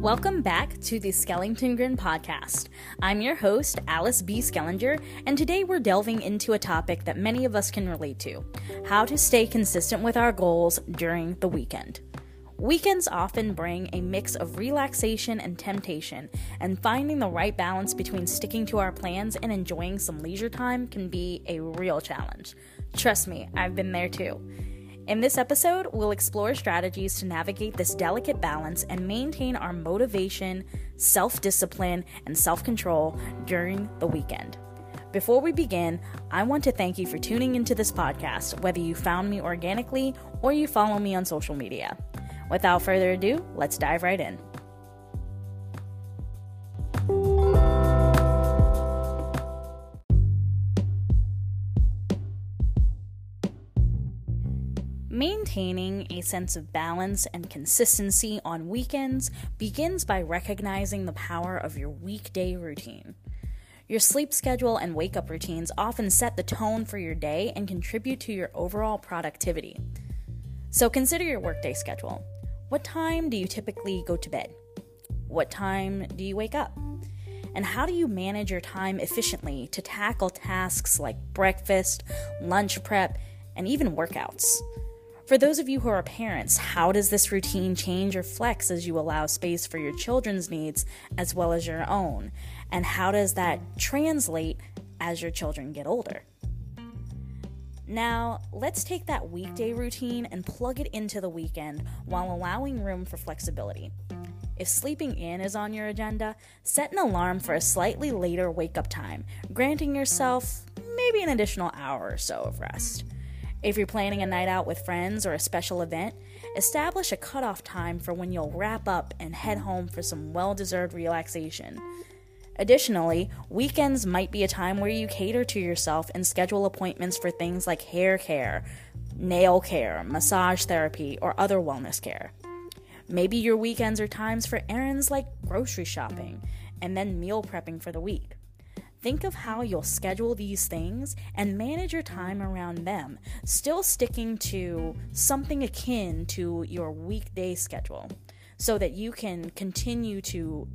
Welcome back to the Schellington Grin podcast. I'm your host, Alice B. Schellinger, and today we're delving into a topic that many of us can relate to how to stay consistent with our goals during the weekend. Weekends often bring a mix of relaxation and temptation, and finding the right balance between sticking to our plans and enjoying some leisure time can be a real challenge. Trust me, I've been there too. In this episode, we'll explore strategies to navigate this delicate balance and maintain our motivation, self discipline, and self control during the weekend. Before we begin, I want to thank you for tuning into this podcast, whether you found me organically or you follow me on social media. Without further ado, let's dive right in. Maintaining a sense of balance and consistency on weekends begins by recognizing the power of your weekday routine. Your sleep schedule and wake up routines often set the tone for your day and contribute to your overall productivity. So consider your workday schedule. What time do you typically go to bed? What time do you wake up? And how do you manage your time efficiently to tackle tasks like breakfast, lunch prep, and even workouts? For those of you who are parents, how does this routine change or flex as you allow space for your children's needs as well as your own? And how does that translate as your children get older? Now, let's take that weekday routine and plug it into the weekend while allowing room for flexibility. If sleeping in is on your agenda, set an alarm for a slightly later wake up time, granting yourself maybe an additional hour or so of rest. If you're planning a night out with friends or a special event, establish a cutoff time for when you'll wrap up and head home for some well deserved relaxation. Additionally, weekends might be a time where you cater to yourself and schedule appointments for things like hair care, nail care, massage therapy, or other wellness care. Maybe your weekends are times for errands like grocery shopping and then meal prepping for the week. Think of how you'll schedule these things and manage your time around them, still sticking to something akin to your weekday schedule so that you can continue to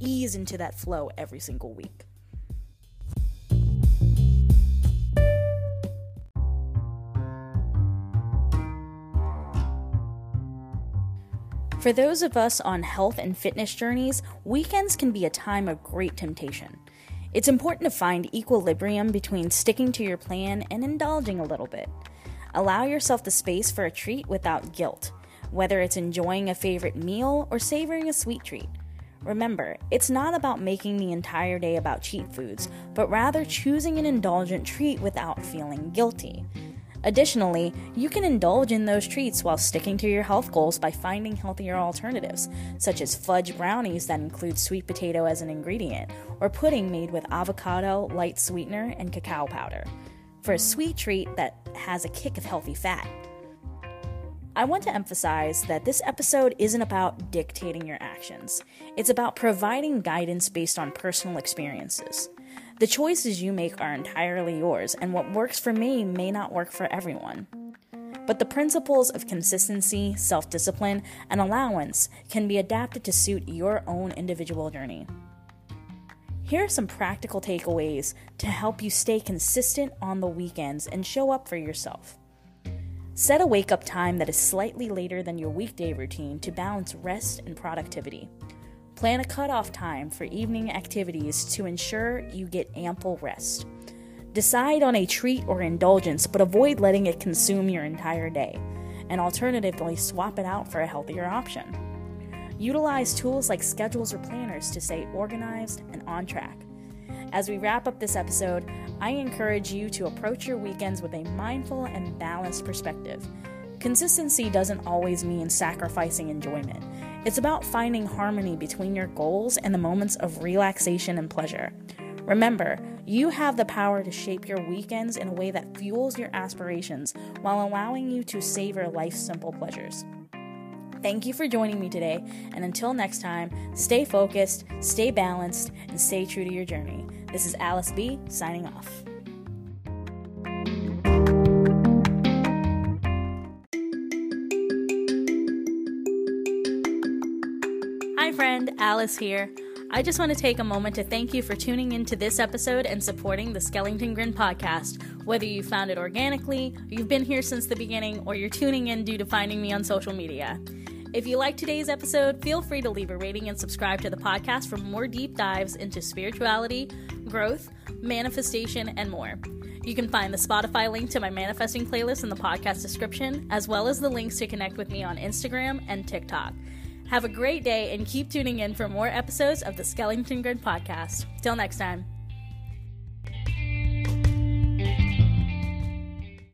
ease into that flow every single week. For those of us on health and fitness journeys, weekends can be a time of great temptation. It's important to find equilibrium between sticking to your plan and indulging a little bit. Allow yourself the space for a treat without guilt, whether it's enjoying a favorite meal or savoring a sweet treat. Remember, it's not about making the entire day about cheat foods, but rather choosing an indulgent treat without feeling guilty. Additionally, you can indulge in those treats while sticking to your health goals by finding healthier alternatives, such as fudge brownies that include sweet potato as an ingredient, or pudding made with avocado, light sweetener, and cacao powder, for a sweet treat that has a kick of healthy fat. I want to emphasize that this episode isn't about dictating your actions. It's about providing guidance based on personal experiences. The choices you make are entirely yours, and what works for me may not work for everyone. But the principles of consistency, self discipline, and allowance can be adapted to suit your own individual journey. Here are some practical takeaways to help you stay consistent on the weekends and show up for yourself. Set a wake up time that is slightly later than your weekday routine to balance rest and productivity. Plan a cutoff time for evening activities to ensure you get ample rest. Decide on a treat or indulgence, but avoid letting it consume your entire day, and alternatively, swap it out for a healthier option. Utilize tools like schedules or planners to stay organized and on track. As we wrap up this episode, I encourage you to approach your weekends with a mindful and balanced perspective. Consistency doesn't always mean sacrificing enjoyment. It's about finding harmony between your goals and the moments of relaxation and pleasure. Remember, you have the power to shape your weekends in a way that fuels your aspirations while allowing you to savor life's simple pleasures. Thank you for joining me today, and until next time, stay focused, stay balanced, and stay true to your journey. This is Alice B. signing off. Friend, Alice here. I just want to take a moment to thank you for tuning into this episode and supporting the Schellington Grin podcast. Whether you found it organically, you've been here since the beginning, or you're tuning in due to finding me on social media. If you like today's episode, feel free to leave a rating and subscribe to the podcast for more deep dives into spirituality, growth, manifestation, and more. You can find the Spotify link to my manifesting playlist in the podcast description, as well as the links to connect with me on Instagram and TikTok. Have a great day and keep tuning in for more episodes of the Schellington Grin podcast. Till next time.